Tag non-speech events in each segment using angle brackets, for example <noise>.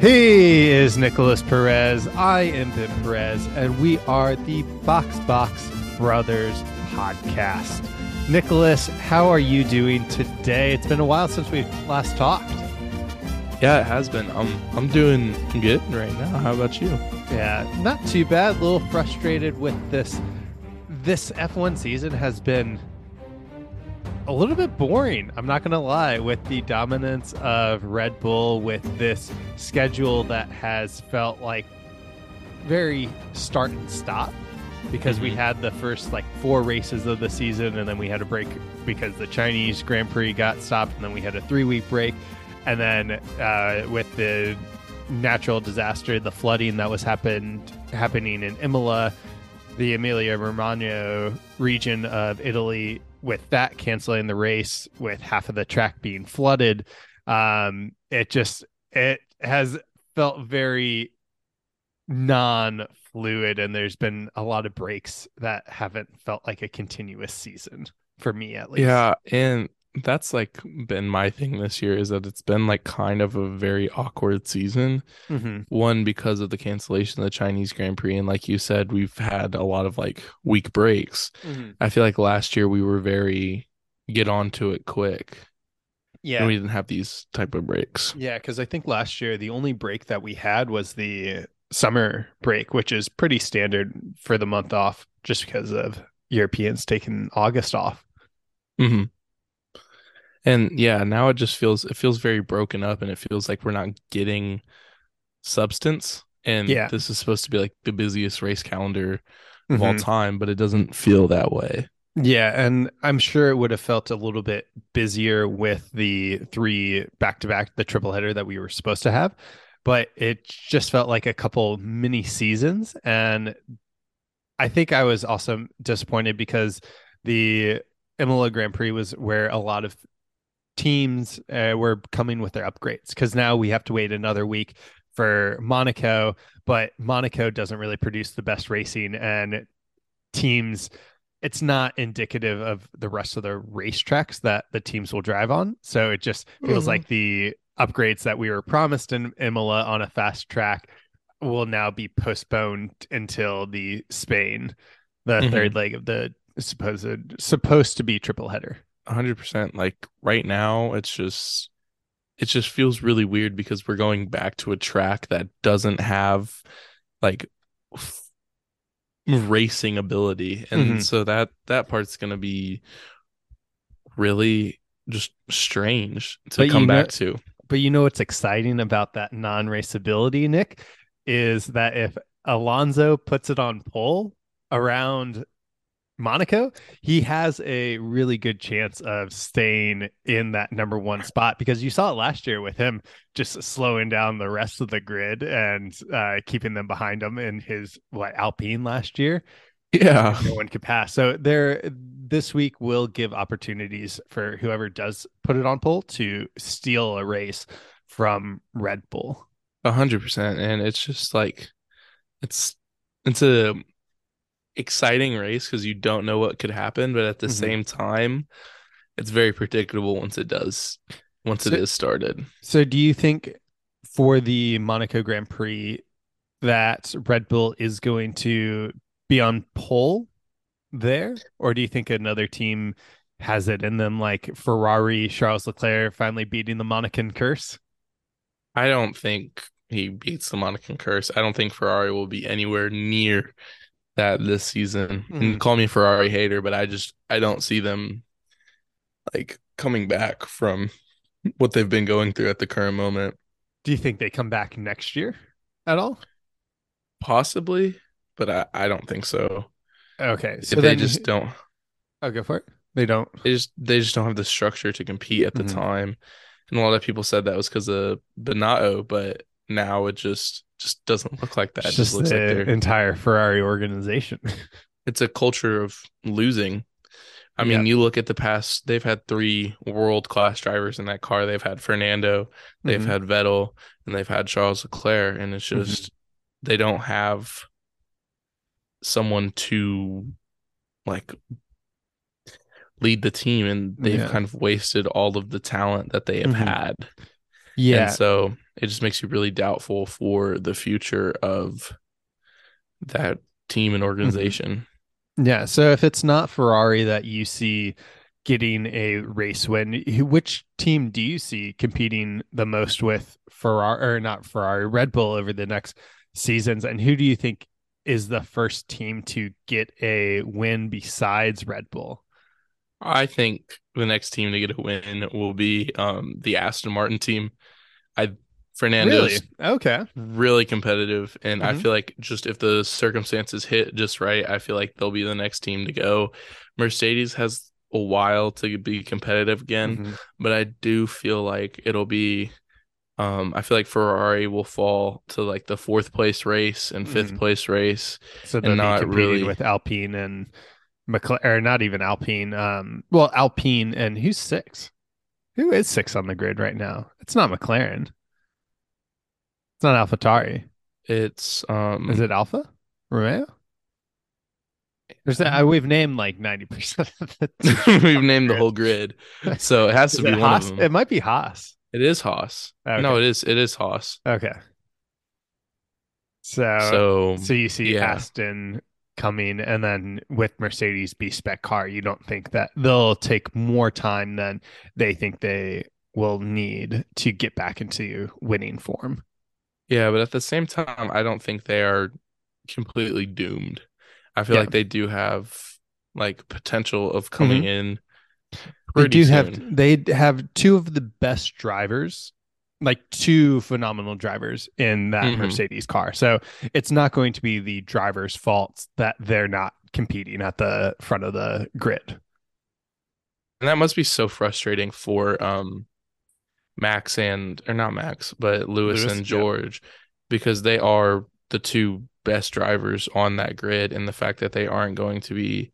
He is Nicholas Perez. I am Ben Perez, and we are the Box Box Brothers podcast. Nicholas, how are you doing today? It's been a while since we last talked. Yeah, it has been. I'm I'm doing good right now. How about you? Yeah, not too bad. A little frustrated with this. This F1 season has been a little bit boring. I'm not going to lie with the dominance of Red Bull with this schedule that has felt like very start and stop because mm-hmm. we had the first like four races of the season and then we had a break because the Chinese Grand Prix got stopped and then we had a 3 week break and then uh, with the natural disaster, the flooding that was happened happening in Imola, the Emilia Romagna region of Italy with that canceling the race with half of the track being flooded um it just it has felt very non-fluid and there's been a lot of breaks that haven't felt like a continuous season for me at least. Yeah and that's like been my thing this year is that it's been like kind of a very awkward season. Mm-hmm. One because of the cancellation of the Chinese Grand Prix, and like you said, we've had a lot of like week breaks. Mm-hmm. I feel like last year we were very get on to it quick. Yeah, we didn't have these type of breaks. Yeah, because I think last year the only break that we had was the summer break, which is pretty standard for the month off, just because of Europeans taking August off. Mm-hmm. And yeah, now it just feels it feels very broken up and it feels like we're not getting substance. And yeah. this is supposed to be like the busiest race calendar of mm-hmm. all time, but it doesn't feel that way. Yeah, and I'm sure it would have felt a little bit busier with the three back to back, the triple header that we were supposed to have, but it just felt like a couple mini seasons. And I think I was also disappointed because the Imola Grand Prix was where a lot of teams uh, were coming with their upgrades because now we have to wait another week for Monaco, but Monaco doesn't really produce the best racing and teams it's not indicative of the rest of the racetracks that the teams will drive on. So it just feels mm-hmm. like the upgrades that we were promised in Imola on a fast track will now be postponed until the Spain, the mm-hmm. third leg of the supposed supposed to be triple header. 100% like right now it's just it just feels really weird because we're going back to a track that doesn't have like f- racing ability and mm-hmm. so that that part's going to be really just strange to but come back know, to but you know what's exciting about that non-raceability nick is that if alonso puts it on pole around Monaco, he has a really good chance of staying in that number one spot because you saw it last year with him just slowing down the rest of the grid and uh, keeping them behind him in his what Alpine last year. Yeah, no one could pass. So there, this week will give opportunities for whoever does put it on pole to steal a race from Red Bull. A hundred percent, and it's just like it's it's a exciting race because you don't know what could happen, but at the mm-hmm. same time, it's very predictable once it does once so, it is started. So do you think for the Monaco Grand Prix that Red Bull is going to be on pole there? Or do you think another team has it in them like Ferrari, Charles Leclerc finally beating the Monacan curse? I don't think he beats the Monacan curse. I don't think Ferrari will be anywhere near that this season. Mm. And call me Ferrari hater, but I just I don't see them like coming back from what they've been going through at the current moment. Do you think they come back next year at all? Possibly, but I, I don't think so. Okay. So if they just don't I'll oh, go for it. They don't. They just they just don't have the structure to compete at the mm-hmm. time. And a lot of people said that was because of Binotto, but now it just just doesn't look like that. It's just, just the like entire Ferrari organization. <laughs> it's a culture of losing. I mean, yeah. you look at the past, they've had three world class drivers in that car. They've had Fernando, they've mm-hmm. had Vettel, and they've had Charles Leclerc. And it's mm-hmm. just, mm-hmm. they don't have someone to like lead the team. And they've yeah. kind of wasted all of the talent that they have mm-hmm. had. Yeah. And so it just makes you really doubtful for the future of that team and mm-hmm. organization. Yeah. So if it's not Ferrari that you see getting a race win, which team do you see competing the most with Ferrari or not Ferrari, Red Bull over the next seasons? And who do you think is the first team to get a win besides Red Bull? I think the next team to get a win will be um, the Aston Martin team. I Fernando's really? okay, really competitive, and mm-hmm. I feel like just if the circumstances hit just right, I feel like they'll be the next team to go. Mercedes has a while to be competitive again, mm-hmm. but I do feel like it'll be. Um, I feel like Ferrari will fall to like the fourth place race and 5th mm-hmm. place race, so they'll not really with Alpine and McLaren, or not even Alpine. Um, well, Alpine and who's six? Who is six on the grid right now? It's not McLaren. It's not AlphaTauri. It's um. Is it Alfa Romeo? There's that, we've named like ninety percent of the. <laughs> we've named the whole grid, <laughs> so it has to be one Haas? of them. It might be Haas. It is Haas. Okay. No, it is. It is Haas. Okay. So so so you see yeah. Aston coming and then with Mercedes B spec car, you don't think that they'll take more time than they think they will need to get back into winning form. Yeah, but at the same time, I don't think they are completely doomed. I feel yeah. like they do have like potential of coming mm-hmm. in. They do soon. have they have two of the best drivers, like two phenomenal drivers in that mm-hmm. Mercedes car. So it's not going to be the driver's fault that they're not competing at the front of the grid. And that must be so frustrating for um Max and or not Max, but Lewis, Lewis and George yeah. because they are the two best drivers on that grid and the fact that they aren't going to be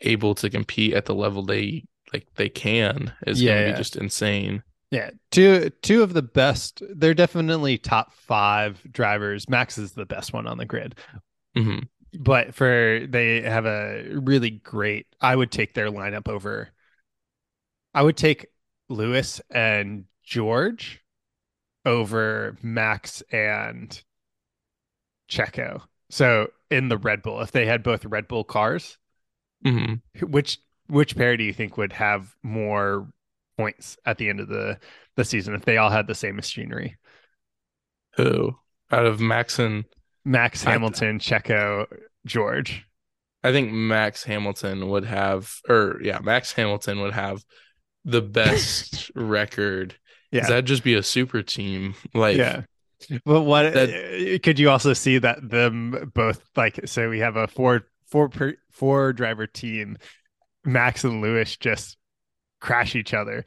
able to compete at the level they like they can is yeah, going to be just insane. Yeah, two two of the best. They're definitely top five drivers. Max is the best one on the grid, mm-hmm. but for they have a really great. I would take their lineup over. I would take Lewis and George over Max and Checo. So in the Red Bull, if they had both Red Bull cars, mm-hmm. which which pair do you think would have more points at the end of the the season if they all had the same machinery? Who out of Max and Max Hamilton, I, Checo, George? I think Max Hamilton would have, or yeah, Max Hamilton would have the best <laughs> record yeah. That'd just be a super team. Like, yeah. But what that, uh, could you also see that them both like so we have a four four per, four driver team, Max and Lewis just crash each other.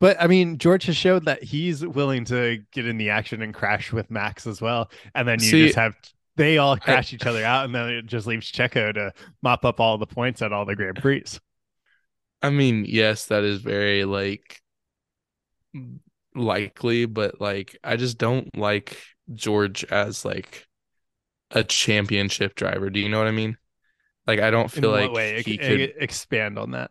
But I mean, George has showed that he's willing to get in the action and crash with Max as well. And then you see, just have they all crash I, each other out, and then it just leaves Checo to mop up all the points at all the Grand Prix. I mean, yes, that is very like likely, but like I just don't like George as like a championship driver. Do you know what I mean? Like I don't feel like way? he could expand on that.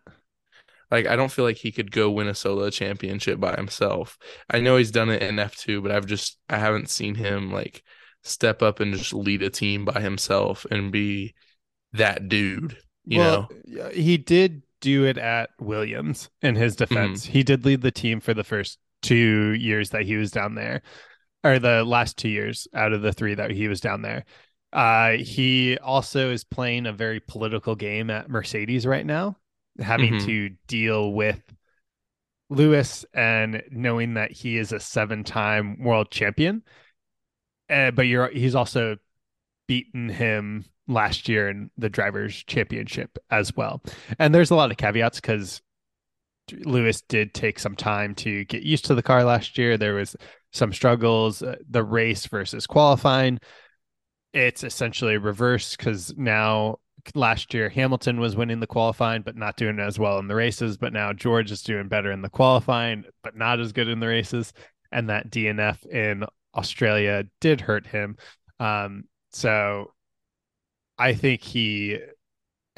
Like I don't feel like he could go win a solo championship by himself. I know he's done it in F2, but I've just I haven't seen him like step up and just lead a team by himself and be that dude, you well, know. He did do it at Williams in his defense. Mm-hmm. He did lead the team for the first two years that he was down there, or the last two years out of the three that he was down there. Uh, he also is playing a very political game at Mercedes right now, having mm-hmm. to deal with Lewis and knowing that he is a seven-time world champion. Uh, but you're he's also beaten him last year in the drivers championship as well. And there's a lot of caveats because Lewis did take some time to get used to the car last year. There was some struggles, uh, the race versus qualifying. It's essentially reversed because now last year Hamilton was winning the qualifying but not doing as well in the races, but now George is doing better in the qualifying but not as good in the races, and that DNF in Australia did hurt him. Um, so I think he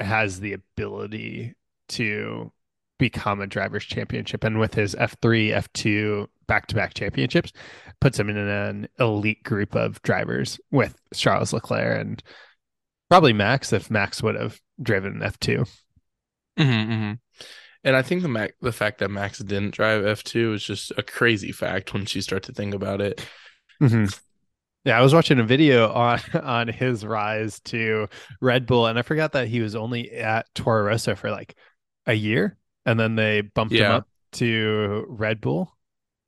has the ability to become a drivers championship and with his F3 F2 back to back championships puts him in an elite group of drivers with Charles Leclerc and probably Max if Max would have driven F2. Mm-hmm, mm-hmm. And I think the Mac, the fact that Max didn't drive F2 is just a crazy fact when you start to think about it. Mm-hmm. Yeah, I was watching a video on <laughs> on his rise to Red Bull, and I forgot that he was only at Toro Rosso for like a year, and then they bumped yeah. him up to Red Bull.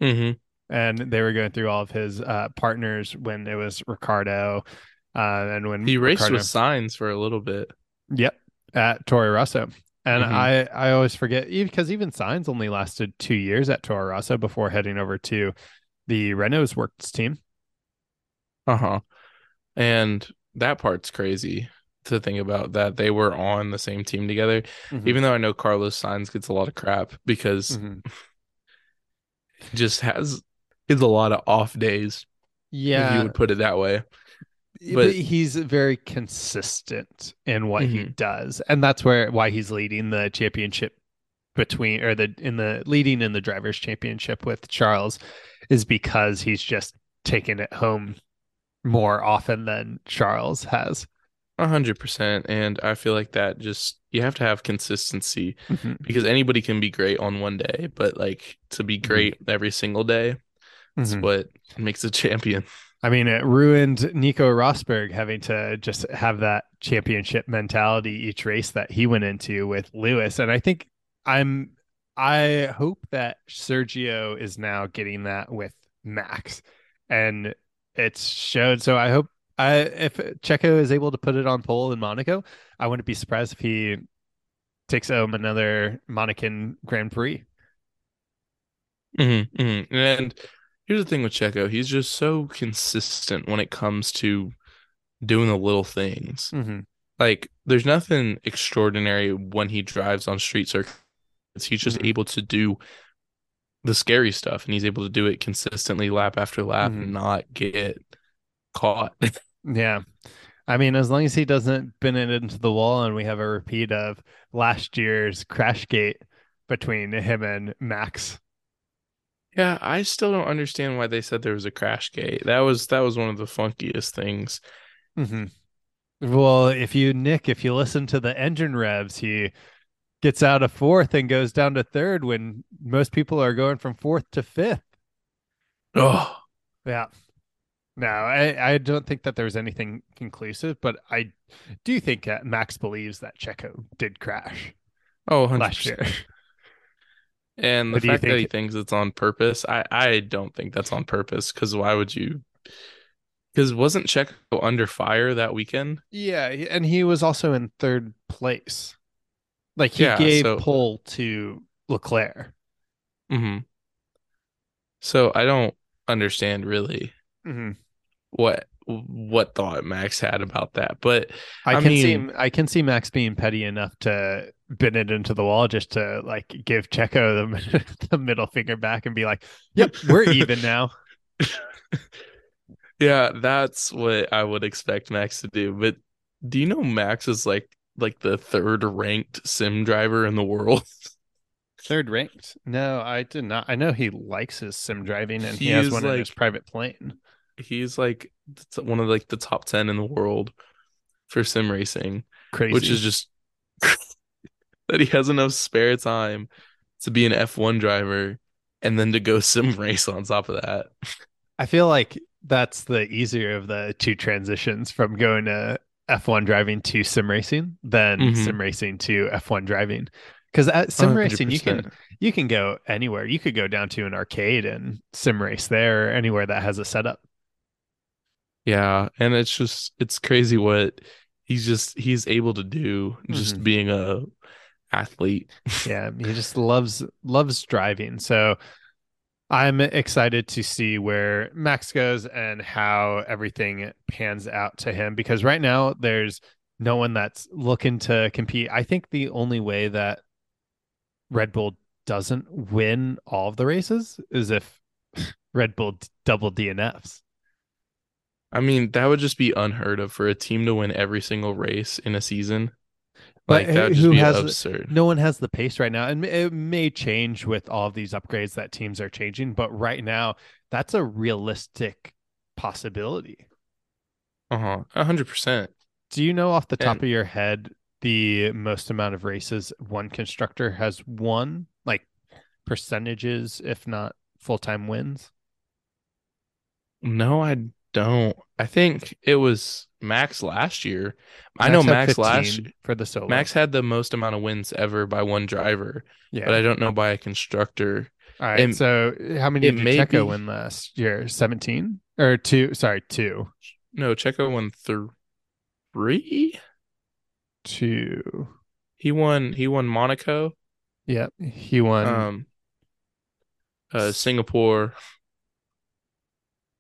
Mm-hmm. And they were going through all of his uh, partners when it was Ricciardo, uh, and when he raced Ricciardo... with Sainz for a little bit. Yep, at Toro Rosso. And mm-hmm. I, I always forget because even Sainz only lasted two years at Toro Rosso before heading over to the Renault's works team. Uh huh. And that part's crazy to think about that they were on the same team together. Mm-hmm. Even though I know Carlos Sainz gets a lot of crap because mm-hmm. <laughs> just has is a lot of off days. Yeah, you would put it that way. But, but he's very consistent in what mm-hmm. he does, and that's where why he's leading the championship between or the in the leading in the drivers championship with Charles is because he's just taking it home more often than Charles has. A hundred percent. And I feel like that just you have to have consistency mm-hmm. because anybody can be great on one day, but like to be mm-hmm. great mm-hmm. every single day, that's mm-hmm. what makes a <laughs> champion. I mean, it ruined Nico Rosberg having to just have that championship mentality each race that he went into with Lewis. And I think I'm I hope that Sergio is now getting that with Max. And it's showed. So I hope I if Checo is able to put it on pole in Monaco, I wouldn't be surprised if he takes home another Monacan Grand Prix. Mm-hmm, mm-hmm. And here's the thing with Checo, he's just so consistent when it comes to doing the little things. Mm-hmm. Like there's nothing extraordinary when he drives on street circuits. He's just mm-hmm. able to do the scary stuff and he's able to do it consistently lap after lap mm-hmm. and not get caught. <laughs> yeah. I mean, as long as he doesn't bend it into the wall and we have a repeat of last year's crash gate between him and Max. Yeah, I still don't understand why they said there was a crash gate. That was that was one of the funkiest things. Mm-hmm. Well, if you Nick, if you listen to the engine revs, he gets out of fourth and goes down to third when most people are going from fourth to fifth. Oh, yeah. No, I, I don't think that there's anything conclusive, but I do think Max believes that Checo did crash. Oh, 100%. last year. And the fact that he thinks it's on purpose, I, I don't think that's on purpose because why would you? Because wasn't Checo under fire that weekend? Yeah, and he was also in third place. Like he yeah, gave so, pole to Leclerc. Mm-hmm. So I don't understand really mm-hmm. What what thought Max had about that, but I, I can mean, see I can see Max being petty enough to bend it into the wall just to like give Checo the, <laughs> the middle finger back and be like, "Yep, we're <laughs> even now." yeah, that's what I would expect Max to do. But do you know Max is like like the third ranked sim driver in the world. <laughs> Third ranked? No, I did not. I know he likes his sim driving and he, he has one like, in his private plane. He's like one of like the top 10 in the world for sim racing. Crazy. Which is just <laughs> that he has enough spare time to be an F1 driver and then to go <laughs> sim race on top of that. I feel like that's the easier of the two transitions from going to F1 driving to sim racing than mm-hmm. sim racing to F1 driving. Because at sim 100%. racing, you can you can go anywhere. You could go down to an arcade and sim race there, anywhere that has a setup. Yeah, and it's just it's crazy what he's just he's able to do just mm-hmm. being a athlete. yeah, <laughs> he just loves loves driving. So I'm excited to see where Max goes and how everything pans out to him because right now there's no one that's looking to compete. I think the only way that Red Bull doesn't win all of the races is if <laughs> Red Bull double DNFs. I mean, that would just be unheard of for a team to win every single race in a season. Like But that would just who be has absurd. no one has the pace right now, and it may change with all of these upgrades that teams are changing. But right now, that's a realistic possibility. Uh huh. A hundred percent. Do you know off the top And- of your head the most amount of races one constructor has won, like percentages, if not full time wins? No, I don't. I think it was Max last year. I know Max last for the solo. Max had the most amount of wins ever by one driver, yeah. but I don't know by a constructor. All right. it- so how many did Checo be- win last year? Seventeen or two? Sorry, two. No, Checo won three. Two. He won. He won Monaco, Yep. He won. um, uh, Singapore,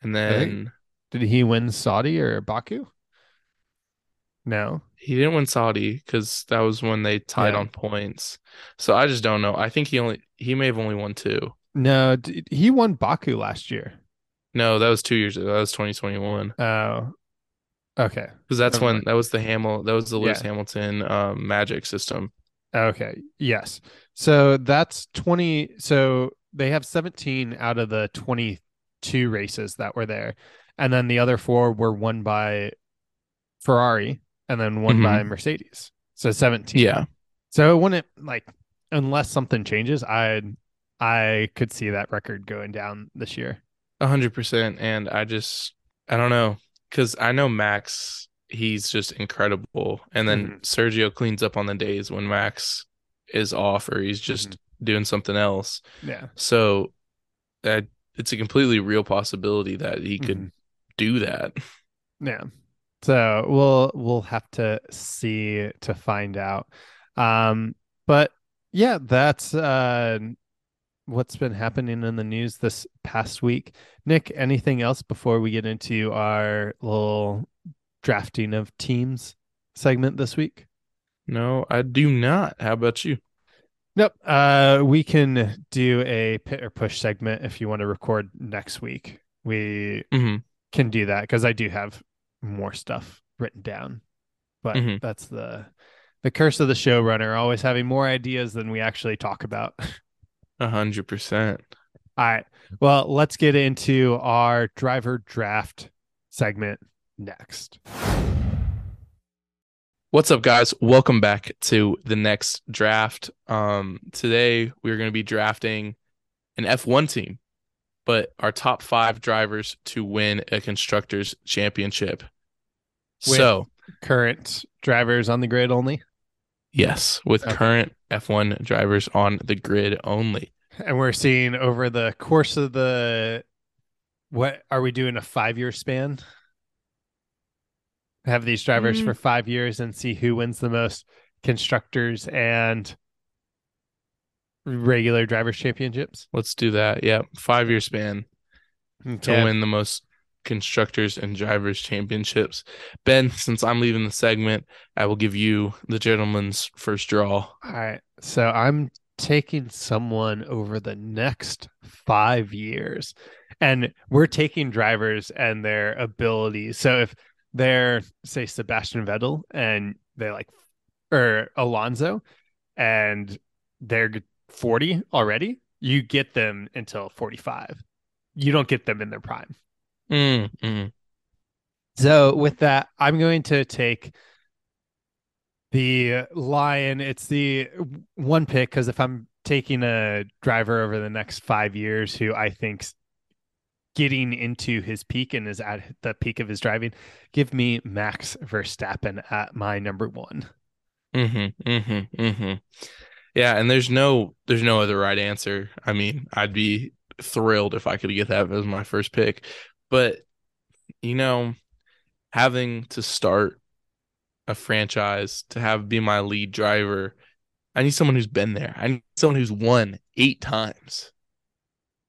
and then Did he win Saudi or Baku? No. he didn't win Saudi because that was when they tied Yeah. on points. So I just don't know. I think he only he may have only won two. No, he won Baku last year. No, that was two years ago. That was 2021. Oh. Okay. Because that's when that was the Hamil that was the Lewis Yeah. Hamilton um, magic system. Okay. Yes. So that's 20 so they have 17 out of the 22 races that were there. And then the other four were won by Ferrari and then one Mhm. by Mercedes. So 17. Yeah. So it wouldn't like unless something changes, I I could see that record going down this year. A hundred percent. And I just I don't know. Cause I know Max, he's just incredible. And then Mhm. Sergio cleans up on the days when Max is off or he's just doing something else. Yeah. So that it's a completely real possibility that he could Mhm. Do that. Yeah. So we'll we'll have to see to find out. Um but yeah, that's uh what's been happening in the news this past week. Nick, anything else before we get into our little drafting of teams segment this week? No, I do not. How about you? Nope. Uh we can do a pit or push segment if you want to record next week. We hmm can do that because I do have more stuff written down. But Mhm. that's the the curse of the showrunner, always having more ideas than we actually talk about. <laughs> A hundred percent. All right. Well, let's get into our driver draft segment next. What's up, guys? Welcome back to the next draft. Um, today we're going to be drafting an F1 team, but our top five drivers to win a constructors championship. With- so, Current drivers on the grid only. yes, with Okay. current F1 drivers on the grid only. And we're seeing over the course of the what are we doing a five year span? Have these drivers Mm. for five years and see who wins the most constructors and regular drivers championships. Let's do that. Yeah, five year span to win the most constructors and drivers championships. Ben, <laughs> since I'm leaving the segment, I will give you the gentleman's first draw. All right. So I'm taking someone over the next five years. And we're taking drivers and their abilities. So if they're, say, Sebastian Vettel and they like, or Alonso, and they're 40 already, you get them until 45. You don't get them in their prime. Mm, mm. So with that, I'm going to take the lion. It's the one pick because if I'm taking a driver over the next five years who I think's getting into his peak and is at the peak of his driving, give me Max Verstappen at my number one. Mm-hmm, mm-hmm, mm-hmm. Yeah, and there's no there's no other right answer. I mean, I'd be thrilled if I could get that as my first pick. But you know, having to start a franchise to have be my lead driver, I need someone who's been there. I need someone who's won eight times.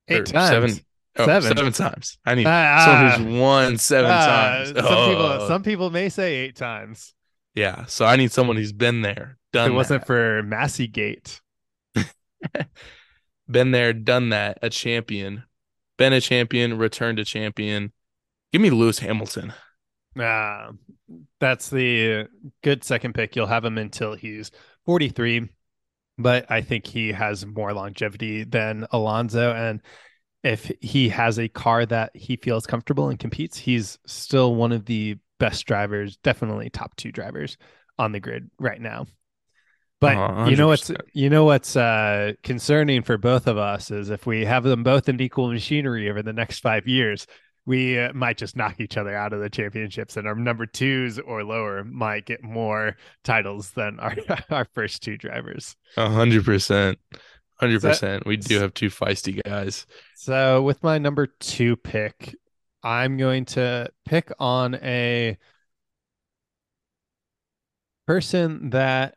Eight Or times. Seven. oh, Seven. seven times. I need Ah, someone who's won seven ah, times. Some people, Oh. some people may say eight times. Yeah. So I need someone who's been there, If done it wasn't that. for Masi Gate. <laughs> been there, done that, a champion, been a champion, returned a champion. Give me Lewis Hamilton. Uh, that's the good second pick. You'll have him until he's 43, but I think he has more longevity than Alonso. And if he has a car that he feels comfortable and competes, he's still one of the best drivers, definitely top two drivers on the grid right now. But uh, you know what's you know what's uh, concerning for both of us is if we have them both in equal machinery over the next five years, we uh, might just knock each other out of the championships, and our number twos or lower might get more titles than our <laughs> our first two drivers. A hundred percent, hundred percent. We do have two feisty guys. So with my number two pick, I'm going to pick on a person that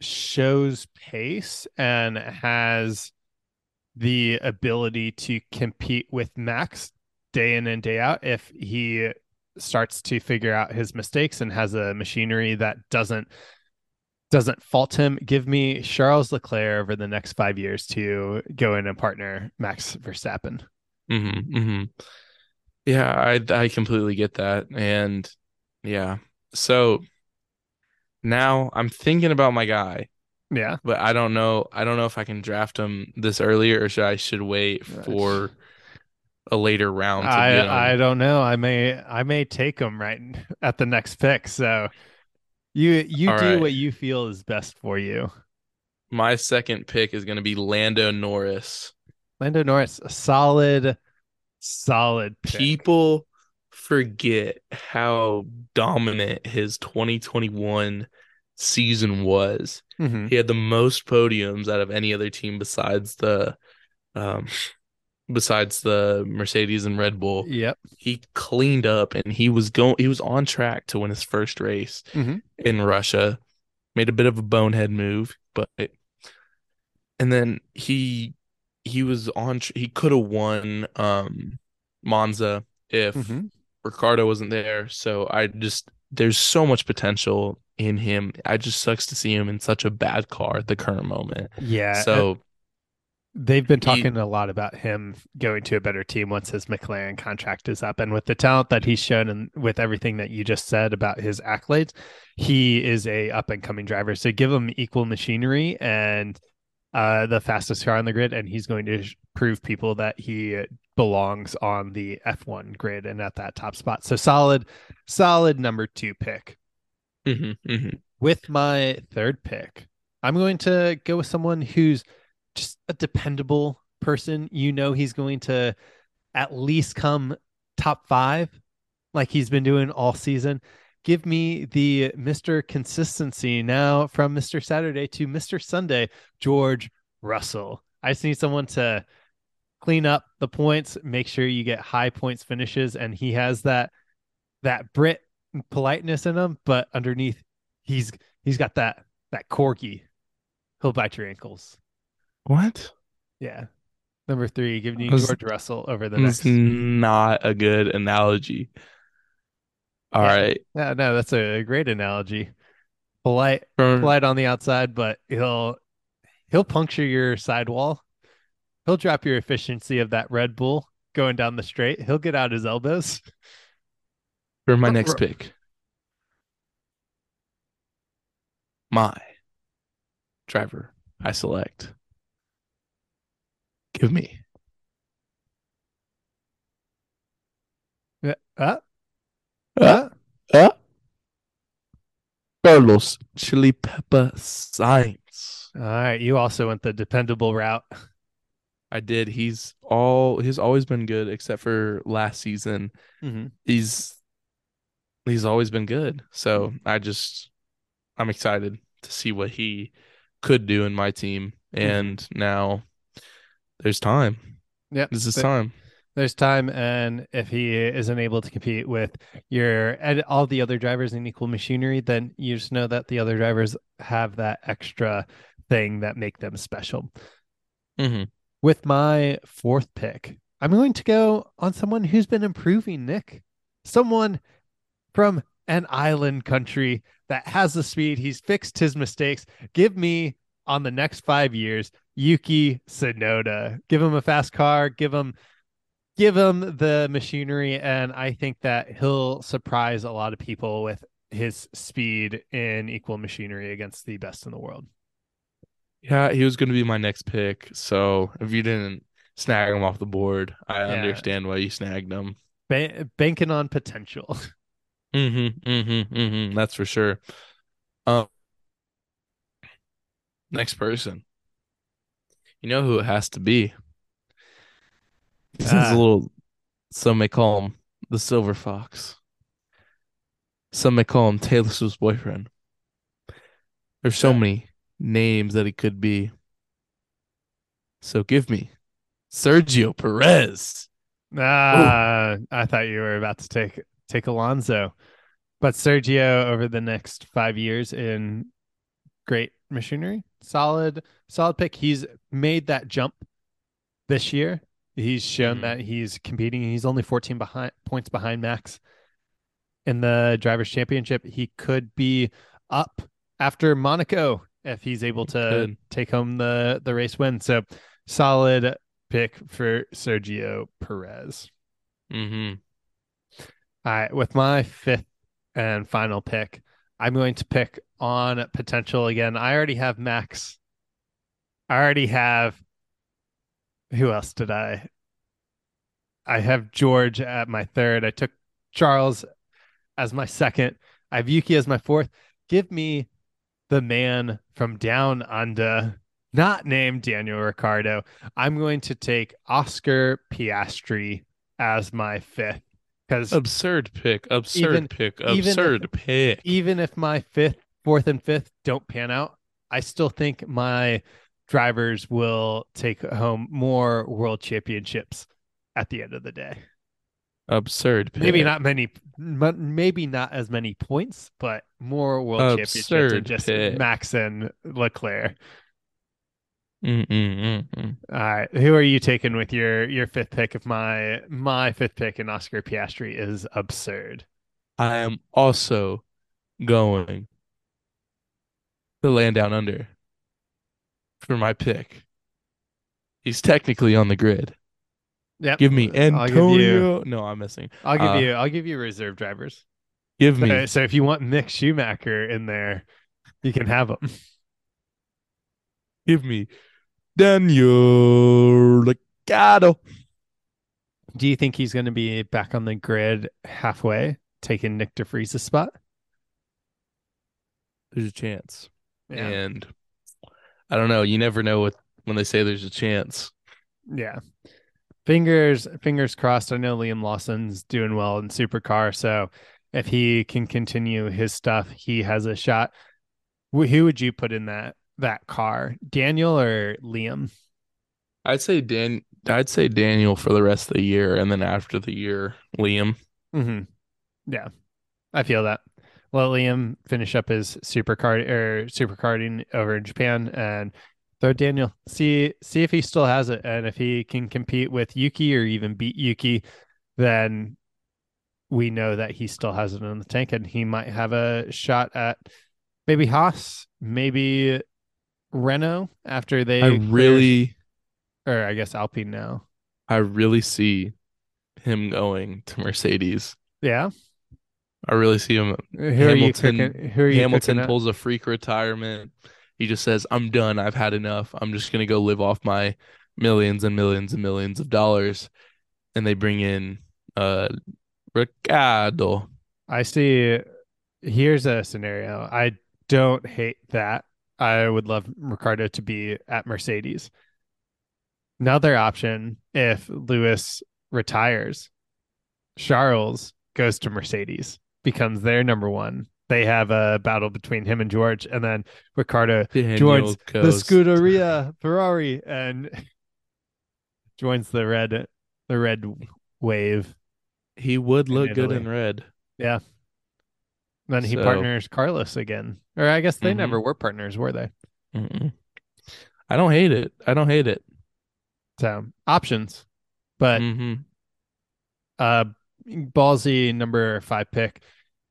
shows pace and has the ability to compete with Max day in and day out if he starts to figure out his mistakes and has a machinery that doesn't doesn't fault him. Give me Charles Leclerc over the next five years to go in and partner Max Verstappen. Mm-hmm, mm-hmm. Yeah, I I completely get that, and yeah, so now I'm thinking about my guy. Yeah. But I don't know. I don't know if I can draft him this earlier or should I should wait for a later round. I I don't know. I may I may take him right <laughs> at the next pick. So you you All do right. what you feel is best for you. My second pick is going to be Lando Norris. Lando Norris, a solid, solid. Pick. People forget how dominant his 2021 season was. Mm-hmm. He had the most podiums out of any other team besides the um besides the Mercedes and Red Bull. Yep. He cleaned up and he was going he was on track to win his first race mm-hmm. in Russia. Made a bit of a bonehead move, but and then he he was on he could have won um Monza if mm-hmm. Ricciardo wasn't there. So I just there's so much potential in him. I just sucks to see him in such a bad car at the current moment. Yeah. So they've been talking he, a lot about him going to a better team once his McLaren contract is up. And with the talent that he's shown and with everything that you just said about his accolades, he is a up and coming driver. So give him equal machinery and uh, the fastest car on the grid, and he's going to prove people that he belongs on the F1 grid and at that top spot. So solid, solid number two pick. Mm-hmm, mm-hmm. With my third pick, I'm going to go with someone who's just a dependable person. You know, he's going to at least come top five like he's been doing all season. Give me the Mr. Consistency now from Mr. Saturday to Mr. Sunday, George Russell. I just need someone to clean up the points, make sure you get high points finishes, and he has that that Brit politeness in him, but underneath he's he's got that that corky. He'll bite your ankles. What? Yeah. Number three, giving you George Russell over the next. Not a good analogy. All yeah. right. Yeah, no, that's a great analogy. Polite, polite on the outside, but he'll he'll puncture your sidewall he'll drop your efficiency of that Red Bull going down the straight. He'll get out his elbows. For my next pick, my driver I select. Give me. Uh, uh, uh, Carlos Chili Pepper Sainz. All right, you also went the dependable route. I did. He's all he's always been good except for last season. Mm-hmm. He's he's always been good. So mm-hmm. I just I'm excited to see what he could do in my team. Mm-hmm. And mm-hmm. now there's time. Yeah. This is time. There's time and if he isn't able to compete with your and all the other drivers in equal machinery, then you just know that the other drivers have that extra thing that make them special. Mm-hmm. With my fourth pick, I'm going to go on someone who's been improving, Nick. Someone from an island country that has the speed. He's fixed his mistakes. Give me on the next five years, Yuki Tsunoda. Give him a fast car. Give him give him the machinery, and I think that he'll surprise a lot of people with his speed in equal machinery against the best in the world. Yeah, he was going to be my next pick. So if you didn't snag him off the board, I yeah. understand why you snagged him. Ban- banking on potential. <laughs> Mm-hmm. Mm-hmm. Mm-hmm. That's for sure. Um. Next person. You know who it has to be. This uh, is a little. Some may call him the Silver Fox. Some may call him Taylor Swift's boyfriend. There's so many names that he could be. So give me Sergio Perez. Ah, Ooh. I thought you were about to take take Alonso, but Sergio over the next five years in great machinery, solid, solid pick. He's made that jump this year. He's shown mm-hmm. that he's competing. He's only 14 behind points behind Max in the drivers' championship. He could be up after Monaco if he's able to take home the the race win. So solid pick for Sergio Perez. Mm-hmm. All right, with my fifth and final pick, I'm going to pick on potential again. I already have Max. I already have. Who else did I? I have George at my third. I took Charles as my second. I have Yuki as my fourth. Give me the man from down under, not named Daniel Ricciardo. I'm going to take Oscar Piastri as my fifth because absurd pick, absurd even, pick, absurd if, pick. Even if my fifth, fourth, and fifth don't pan out, I still think my drivers will take home more world championships at the end of the day. Absurd. Pick. Maybe not many, maybe not as many points, but more world Absurd championships and just pick. Max and Leclerc. Mm-mm-mm-mm. All right, who are you taking with your your fifth pick? If my my fifth pick in Oscar Piastri is absurd, I am also going to land down under for my pick. He's technically on the grid. Yep. Give me Antonio. Give you, no, I'm missing. I'll give uh, you. I'll give you reserve drivers. Give me. So, <laughs> so if you want Mick Schumacher in there, you can have him. Give me Daniel Ricciardo. Do you think he's going to be back on the grid halfway, taking Nyck de Vries's spot? There's a chance, yeah. and I don't know. You never know what when they say there's a chance. Yeah, fingers fingers crossed. I know Liam Lawson's doing well in supercar, so if he can continue his stuff, he has a shot. Who would you put in that that car, Daniel or Liam? I'd say Dan. I'd say Daniel for the rest of the year, and then after the year, Liam. Mm-hmm. Yeah, I feel that. Let Liam finish up his supercar or supercarding over in Japan, and throw Daniel. See see if he still has it, and if he can compete with Yuki or even beat Yuki, then we know that he still has it in the tank, and he might have a shot at maybe Haas, maybe Renault after they. I really, or I guess Alpine now. I really see him going to Mercedes. Yeah. I really see him. Who Hamilton, are cooking, who are Hamilton pulls a freak retirement. He just says, "I'm done. I've had enough. I'm just gonna go live off my millions and millions and millions of dollars." And they bring in uh Ricciardo. I see. Here's a scenario. I don't hate that. I would love Ricciardo to be at Mercedes. Another option if Lewis retires, Charles goes to Mercedes, becomes their number one. They have a battle between him and George, and then Ricciardo Daniel joins goes. the Scuderia Ferrari and <laughs> joins the red the red wave. He would look good in red. Yeah. Then he partners Carlos again. Or I guess they mm-hmm. never were partners, were they? Mm-mm. I don't hate it. I don't hate it. So options, but mm-hmm. uh, ballsy number five pick.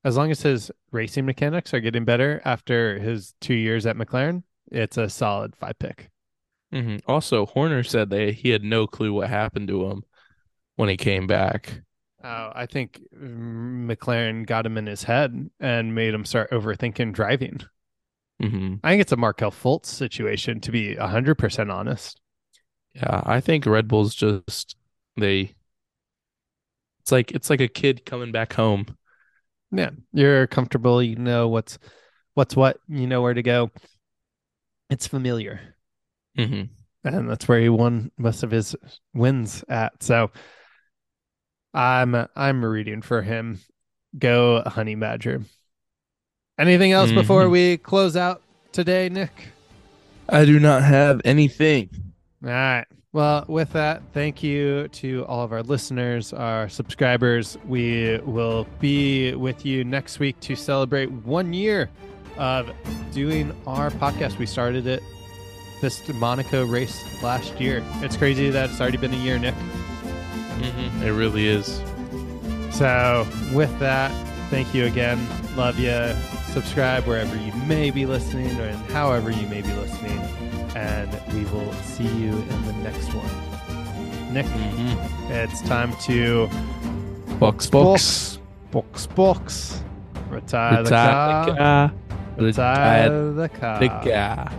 As long as his racing mechanics are getting better after his two years at McLaren, it's a solid five pick. Mm-hmm. Also, Horner said that he had no clue what happened to him when he came back. Oh, I think McLaren got him in his head and made him start overthinking driving. Mm-hmm. I think it's a Markelle Fultz situation, to be 100% honest. Yeah, I think Red Bull's just, they, it's like, it's like a kid coming back home. Yeah, you're comfortable. You know what's, what's what, you know where to go. It's familiar. Mm-hmm. And that's where he won most of his wins at. So, I'm I'm rooting for him. Go Honey Badger. Anything else mm-hmm. before we close out today, Nick? I do not have anything. All right. Well, with that, thank you to all of our listeners, our subscribers. We will be with you next week to celebrate one year of doing our podcast. We started it this Monaco race last year. It's crazy that it's already been a year, Nick. Mm-hmm. It really is. So, with that, thank you again. Love you. Subscribe wherever you may be listening or however you may be listening. And we will see you in the next one. Nick, mm-hmm. it's time to box box box box. Retire, Retire the car. The car. Retire the car. The car.